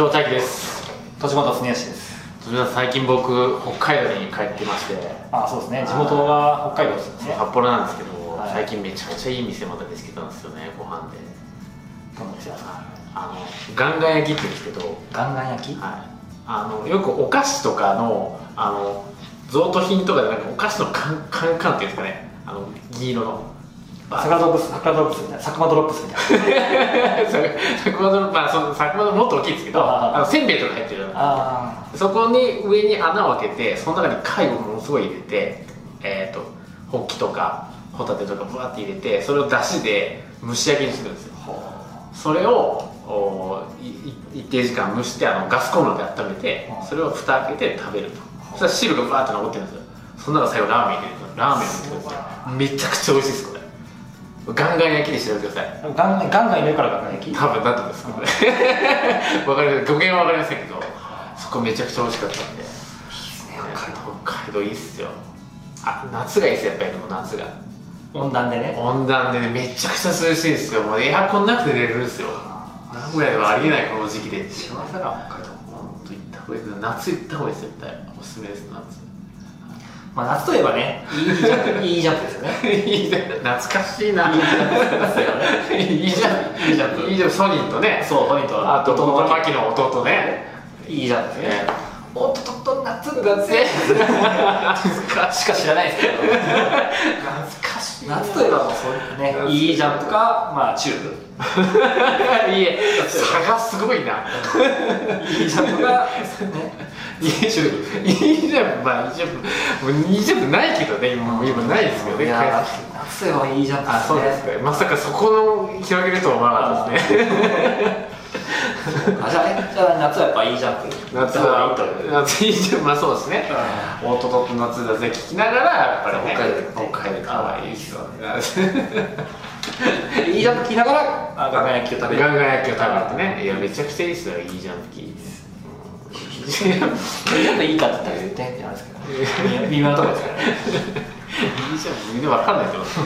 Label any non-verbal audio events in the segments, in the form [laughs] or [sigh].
藤大樹です。栃本恒義です。それでは最近僕北海道に帰ってまして。あそうですね。地元は北海道ですね。札幌なんですけど、はい。最近めちゃくちゃいい店また見つけたんですよねご飯で。どの店ですか？あのガンガン焼きって言うんですけど、ガンガン焼き？はい、あのよくお菓子とかのあの贈答品とかでなんかお菓子のカンカンカンっていうんですかね。あの銀色の桜ドロップス桜ドロップスみたいなサクマドロップスみたいな。サクマドまあそのサクマドもっと大きいんですけどあのせんべいとか入ってるあそこに上に穴を開けてその中に貝をものすごい入れてえっ、とホッキとかホタテとかブワって入れてそれを出汁で蒸し焼きにするんですよ。それをお一定時間蒸してあのガスコンロで温めてう。んそれを蓋開けて食べると。そしたら汁がバーって残ってるんですよ。その中最後ラーメン入れると。ラーメンを入れるんですよめちゃくちゃ美味しいですこれガンガン焼きで調べてください。あガンガンガンガン入れるからガンガン焼き。多分なんていうんですかこれわかります。[laughs] 語源は分かりませんけどそこめちゃくちゃ美味しかったんで。北海道。北海道いいっすよ。あ夏がいいっすよやっぱりでも夏が。温暖でね。温暖でねめちゃくちゃ涼しいですよ。もうエアコンなくて寝れるんですよ。名古屋ではありえないこの時期で。幸せだな北海道。本当行った方がいい夏行った方がいいです絶対。おすすめです夏まあ夏といえばねいいジャンプいいジャンプですよね。[laughs] いいね懐かしいな。いいジャンプですよね。いいじゃんいいジャンプ。いいじゃんソニーとねそうポイントあと弟のマキの弟ね。いいジャンプですね。ねおっとっとっと夏。夏。し [laughs] しか知らないですけど。懐 [laughs] か夏といえばもうそうね夏いいジャンプかまあチューブ。[laughs] いえ差がすごいな。いいジャンプがね。いいじゃん。いいじゃんまあいいじゃん。もういいじゃんないけどね今今ないですよねいや夏といえばいいジャンプあそうですかまさかそこの広げるとは思わなかったですねあじゃあえじゃあ夏はやっぱいいジャンプ夏は夏いいじゃん。まあそうですね。弟と夏だぜ聞きながらやっぱりね。北海道で北海道かわいいですよいいジャンプ聞きながらあガンガン焼きを食べる。ガンガン焼きを食べてね。いやめちゃくちゃいいですよいいじゃんキーですいいジャンプいいかって言ったら言ってってなん。ですけど微妙なところですからねいいじゃん。みんなわかんないと思う。んです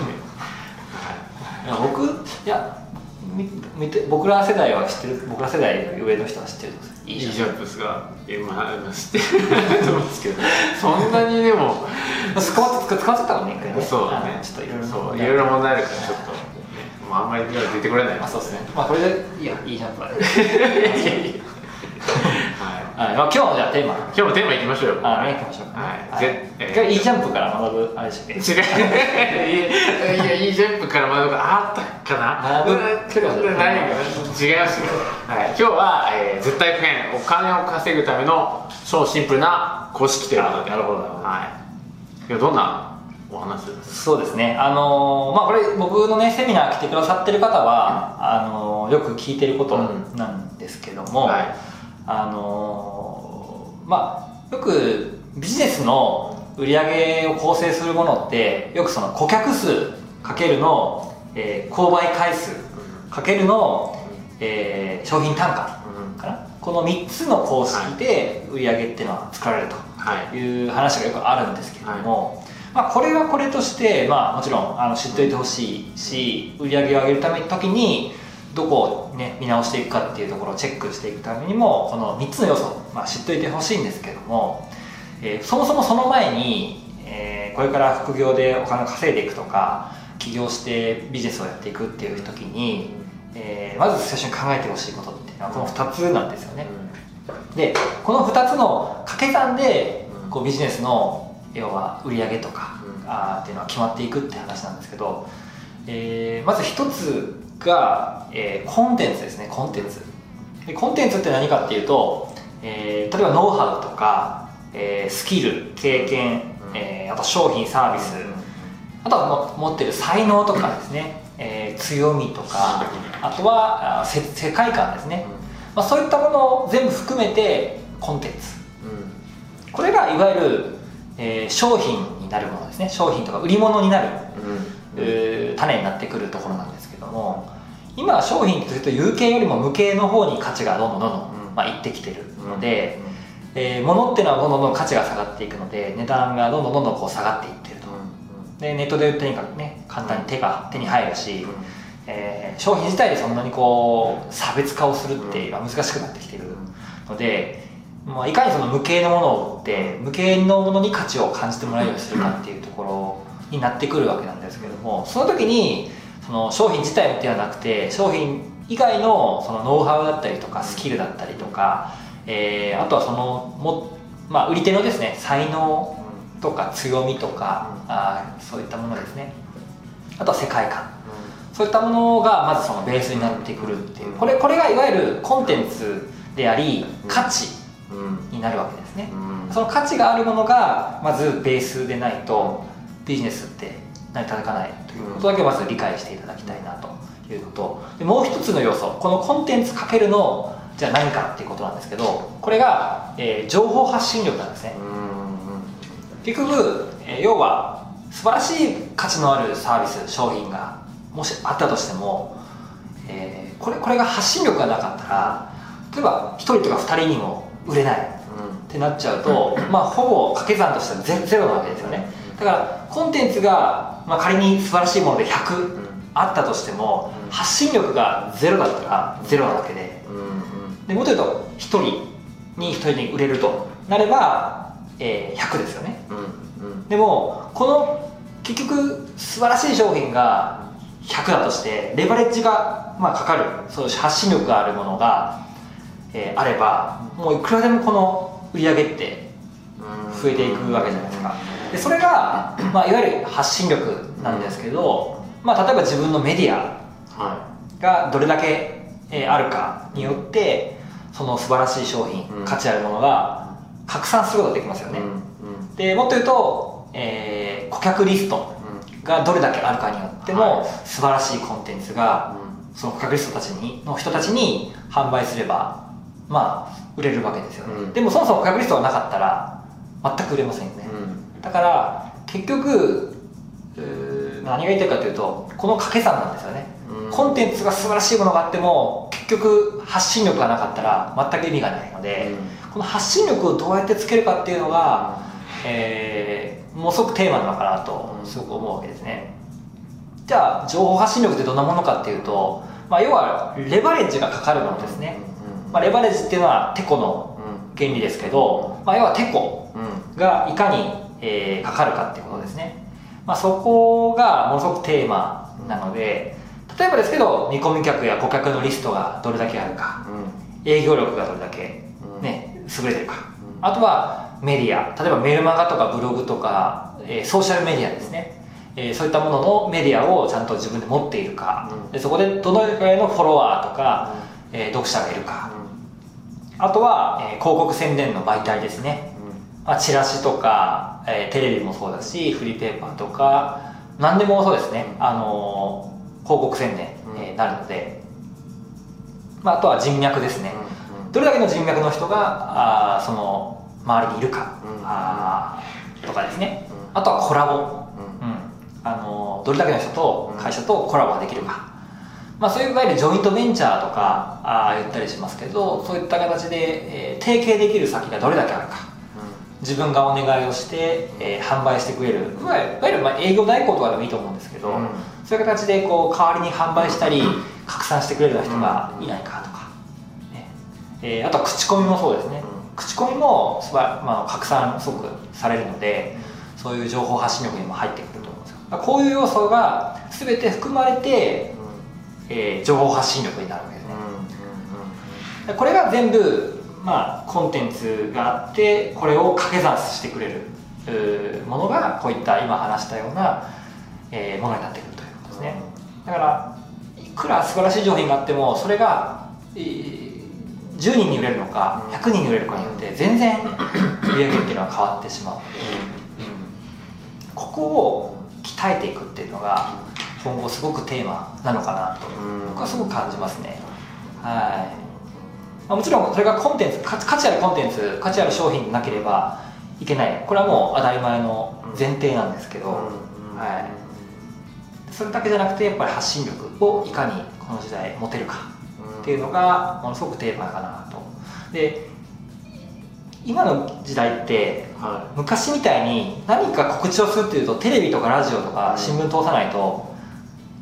僕いや僕ら世代は知ってる僕ら世代の上の人は知ってるャプですが今知ってると思うんですけど。そんなにでもプ使わせたもんね一回ねそうだねちょっといろいろそういろいろ問題あるからちょっと、ね、もうあんまり出てこれない。まあそうですねまあこれでいやいいジャンプはねはいはい。まあ今日のじゃあテーマ。今日もテーマいきましょうよ。あね行きましょうか。はい。ぜえーいいジャンプから学ぶあれで。したっけ違う。[laughs] いやいやいいジャンプから学ぶ。があったかかな？違いますよ、はい、今日は、えー絶対不変お金を稼ぐための超シンプルな公式ということ。であなるほどなるほど。はい。今日どんなお話？ですそうですね。あのーまあこれ僕のねセミナー来てくださってる方は、あのーよく聞いてることなんですけども、はい。あのーまあよくビジネスの売り上げを構成するものってよくその顧客数かけるの、えー購買回数かけるの、えー商品単価うん。かな？この3つの公式で売り上げっていうのは作られるとはい。いう話がよくあるんですけれども、まあ、これはこれとして、まあ、もちろんあの知っておいてほしいし売り上げを上げるために時にどこを、ね、見直していくかっていうところをチェックしていくためにもこの3つの要素を、まあ、知っておいてほしいんですけども、えーそもそもその前に、えーこれから副業でお金を稼いでいくとか起業してビジネスをやっていくっていう時に、えーまず最初に考えてほしいことっていうのはこの2つなんですよね。でこの2つの掛け算でうんこうビジネスの要は売り上げとか、うん。あーっていうのは決まっていくって話なんですけど、えーまず1つが、えーコンテンツですねコンテンツ。でコンテンツって何かっていうと、えー例えばノウハウとか、えースキル経験、うん。えーあと商品サービス、あとはも持ってる才能とかですね、えー強みとか。あとはあせ世界観ですね、まあ、そういったものを全部含めてコンテンツ。これがいわゆる、えー商品になるものですね。商品とか売り物になる、えー種になってくるところなんですけども。今商品というと有形よりも無形の方に価値がどんどんどんどん、うん。まあ、いってきてるので、えー物っていうのはどんどんどん価値が下がっていくので値段がどんどんどんどんこう下がっていってるとでネットでとにかね簡単に手が手に入るし、えー、商品自体でそんなにこう差別化をするっていうのは難しくなってきてるので、まあ、いかにその無形のものを売って無形のものに価値を感じてもらえるようにするかっていうところになってくるわけなんですけどもその時にその商品自体ではなくて商品以外のそのノウハウだったりとかスキルだったりとか、えー、あとはそのも、まあ、売り手のですね才能とか強みとか、あそういったものですね。あとは世界観。そういったものがまずそのベースになってくるっていう。これこれがいわゆるコンテンツであり価値になるわけですね、その価値があるものがまずベースでないとビジネスって成り立たないということだけまず理解していただきたいなということでもう一つの要素。このコンテンツかけるのじゃあ何かっていうことなんですけどこれが、えー、情報発信力なんですね結局、えー、要は素晴らしい価値のあるサービス商品がもしあったとしても、えー、これこれが発信力がなかったら例えば1人とか2人にも売れないってなっちゃうと、まあほぼ掛け算としてはゼロなわけですよね。だからコンテンツが、まあ、仮に素晴らしいもので100あったとしても、発信力がゼロだったらゼロなわけで,、でもっと言うと1人に1人に売れるとなれば、えー、100ですよね、でもこの結局素晴らしい商品が100だとしてレバレッジが、まあ、かかる。そう発信力があるものが、えー、あればもういくらでもこの売り上げって増えていくわけじゃないですか。でそれが、まあ、いわゆる発信力なんですけど、まあ、例えば自分のメディアがどれだけ、えー、あるかによってその素晴らしい商品、うん、価値あるものが拡散することができますよね、でもっと言うと、えー、顧客リストがどれだけあるかによっても、はい、素晴らしいコンテンツが、その顧客リストたちにの人たちに販売すればまあ売れるわけですよね、でもそもそも顧客リストがなかったら全く売れませんよね、だから結局何が言いたいかというとこの掛け算なんですよね、うん、コンテンツが素晴らしいものがあっても結局発信力がなかったら全く意味がないので、うん、この発信力をどうやってつけるかっていうのが、えー、ものすごくテーマなのかなとすごく思うわけですね。じゃあ情報発信力ってどんなものかっていうと、まあ、要はレバレッジがかかるものですね、まあ、レバレッジっていうのはテコの原理ですけど、まあ、要はテコがいかに、えー、かかるかっていうことですね。まあ、そこがものすごくテーマなので例えばですけど見込み客や顧客のリストがどれだけあるか、うん、営業力がどれだけ、ね、優れてるか、うん、あとはメディア。例えばメールマガとかブログとか、えー、ソーシャルメディアですね、えー、そういったもののメディアをちゃんと自分で持っているか、うん、でそこでどのぐらいのフォロワーとか、えー、読者がいるか、あとは、え広告宣伝の媒体ですね、まあ、チラシとか、えー、テレビもそうだしフリーペーパーとか何でもそうですね、あのー、広告宣伝、えー、なるので、まあ、あとは人脈ですね、うんうん、どれだけの人脈の人があその周りにいるか、うん、あとかですね、あとはコラボ、うん。あのー、どれだけの人と会社とコラボができるか、まあ、そういういわゆるジョイントベンチャーとかあ言ったりしますけどそういった形で、えー、提携できる先がどれだけあるか。自分がお願いをして、えー、販売してくれる。いわゆるまあ営業代行とかでもいいと思うんですけど、うん、そういう形でこう代わりに販売したり拡散してくれるような人がいないかとか、ねえー、あとは口コミもそうですね、うん、口コミもすば、まあ、拡散すごくされるのでそういう情報発信力にも入ってくると思うんですよ。こういう要素が全て含まれて、うん、えー、情報発信力になるわけですね、これが全部まあ、コンテンツがあってこれを掛け算してくれるものがこういった今話したような、えー、ものになってくるということですね。だからいくら素晴らしい商品があってもそれが、えー、10人に売れるのか100人に売れるかによって全然 [clears throat] 売り上げっていうのは変わってしまうので、うん、ここを鍛えていくっていうのが今後すごくテーマなのかなと僕はすごく感じますね。はい。まあ、もちろんそれがコンテンツ価値あるコンテンツ価値ある商品でなければいけない。これはもう当たり前の前提なんですけど、はい、それだけじゃなくてやっぱり発信力をいかにこの時代持てるかっていうのがものすごくテーマかなと。で今の時代って、はい、昔みたいに何か告知をするっていうとテレビとかラジオとか新聞通さないと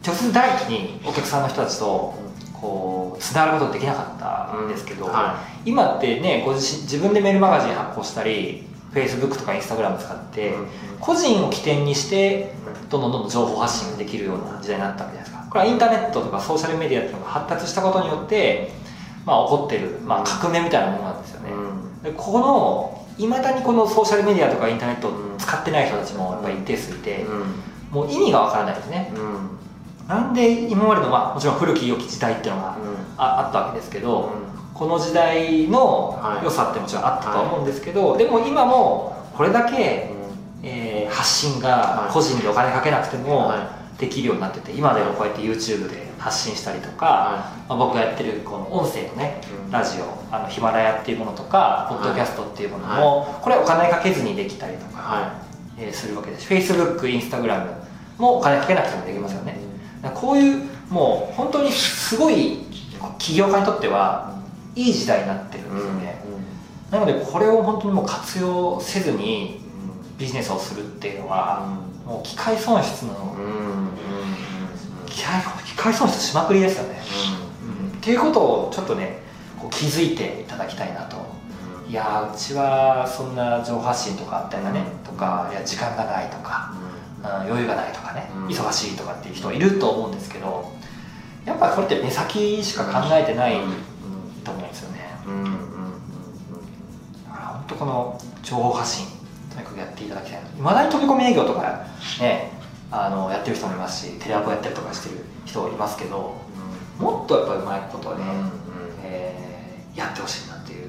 直接第一にお客さんの人たちとこうつながることできなかったんですけど、うん。は今ってねご自身自分でメールマガジン発行したり Facebook とか Instagram 使って、うん個人を起点にしてどんどんどんどん情報発信ができるような時代になったわけじゃないですかこれはインターネットとかソーシャルメディアっていうのが発達したことによって、まあ、起こってる、まあ、革命みたいなものなんですよね、うん。でこのいまだにこのソーシャルメディアとかインターネットを使ってない人たちもやっぱり一定数いて、もう意味がわからないですね。うん。なんで今までの、まあ、もちろん古き良き時代っていうのがああったわけですけど、この時代のはい。良さってもちろんあったとは思うんですけど、でも今もこれだけ、えー発信が個人でお金かけなくてもはできるようになってて今でもこうやって YouTube で発信したりとか、まあ、僕がやってるこの音声のねうん。ラジオあのヒマラヤっていうものとかポッドキャストっていうものも、これお金かけずにできたりとか、はえーするわけです。Facebook、Instagram もお金かけなくてもできますよね、こういうもう本当にすごい起業家にとってはいい時代になってるんですよね、なのでこれを本当にもう活用せずにビジネスをするっていうのは、もう機械損失の機械機械損失しまくりですよね、うん。っていうことをちょっとねこう気づいていただきたいなと。いやーうちはそんな情報発信とかあったりだねとかいや時間がないとか、うん、余裕がないとかね、うん。忙しいとかっていう人いると思うんですけどやっぱこれって目先しか考えてないと思うんですよね。だから本当この情報発信とにかくやっていただきたいいまだに飛び込み営業とかねあのやってる人もいますしテレアポやったりとかしてる人いますけどもっとやっぱうまいことをね、えーやってほしいなっていう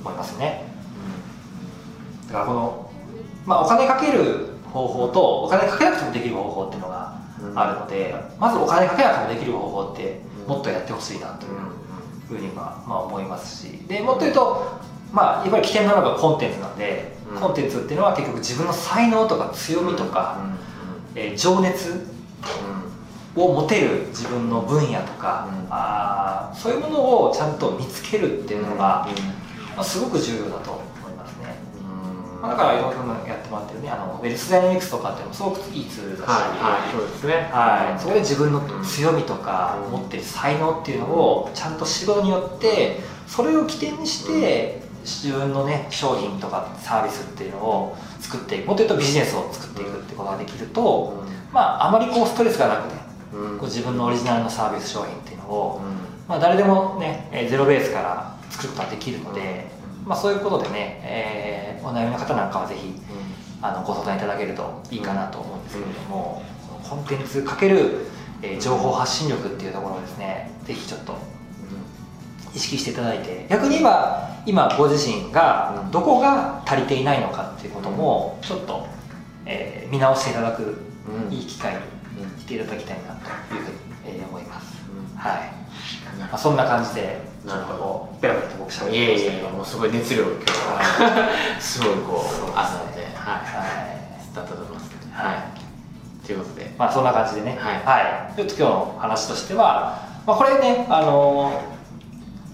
思いますね。だからこの、まあ、お金かける方法とお金かけなくてもできる方法っていうのがあるので、まずお金かけなくてもできる方法ってもっとやってほしいなというふうには、まあ、思いますしでもっと言うと、まあ、やっぱり起点なのがコンテンツなんで、うん。コンテンツっていうのは結局自分の才能とか強みとか、えー情熱を持てる自分の分野とか、うん。あーそういうものをちゃんと見つけるっていうのが、まあ、すごく重要だと思いますね、まあ、だからいろいろなやってもらってるね。あのウェルスダイナミクスとかっていうのもすごくいいツールだし、はいはい。そうですね。はい、そこで自分の強みとかうん。持ってる才能っていうのをちゃんと仕事によってそれを起点にして自分のね商品とかサービスっていうのを作っていく。もっと言うとビジネスを作っていくってことができると、まああまりこうストレスがなくねこう自分のオリジナルのサービス商品っていうのを、まあ、誰でもねえーゼロベースから作ることができるので、まあ、そういうことでね、えーお悩みの方なんかはぜひあのご相談いただけるといいかなと思うんですけれども、コンテンツかける、えー情報発信力っていうところをですねぜひちょっと意識していただいて逆に言えば今ご自身がどこが足りていないのかっていうこともちょっと、えー見直していただくいい機会にしていただきたいなというふうに、えー思います。はい、まあ、そんな感じでちょっとこうペラペラと僕喋っていえいましたけど。えもうすごい熱量が今日ははい [laughs] すごいこうあったんではい。はい。だったと思いますはい。はい。ということで。まあそんな感じでね、はい。ちょっと今日の話としては、まあ、これね、あのー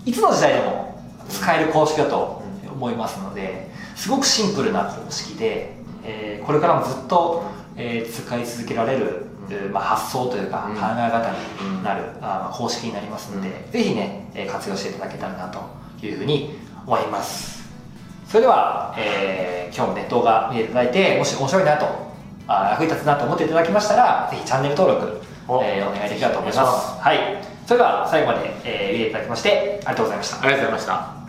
いつの時代でも使える公式だと思いますのですごくシンプルな公式で、えーこれからもずっと、えー使い続けられる、えーまあ、発想というかうん。考え方になる、あーまあ公式になりますので、ぜひね、えー活用していただけたらなというふうに思います。それでは、えー今日もね動画見ていただいてもし面白いなとあー役に立つなと思っていただきましたらぜひチャンネル登録、お。えーお願いできたらと思います。はいそれでは最後まで、えー見ていただきましてありがとうございました。ありがとうございました。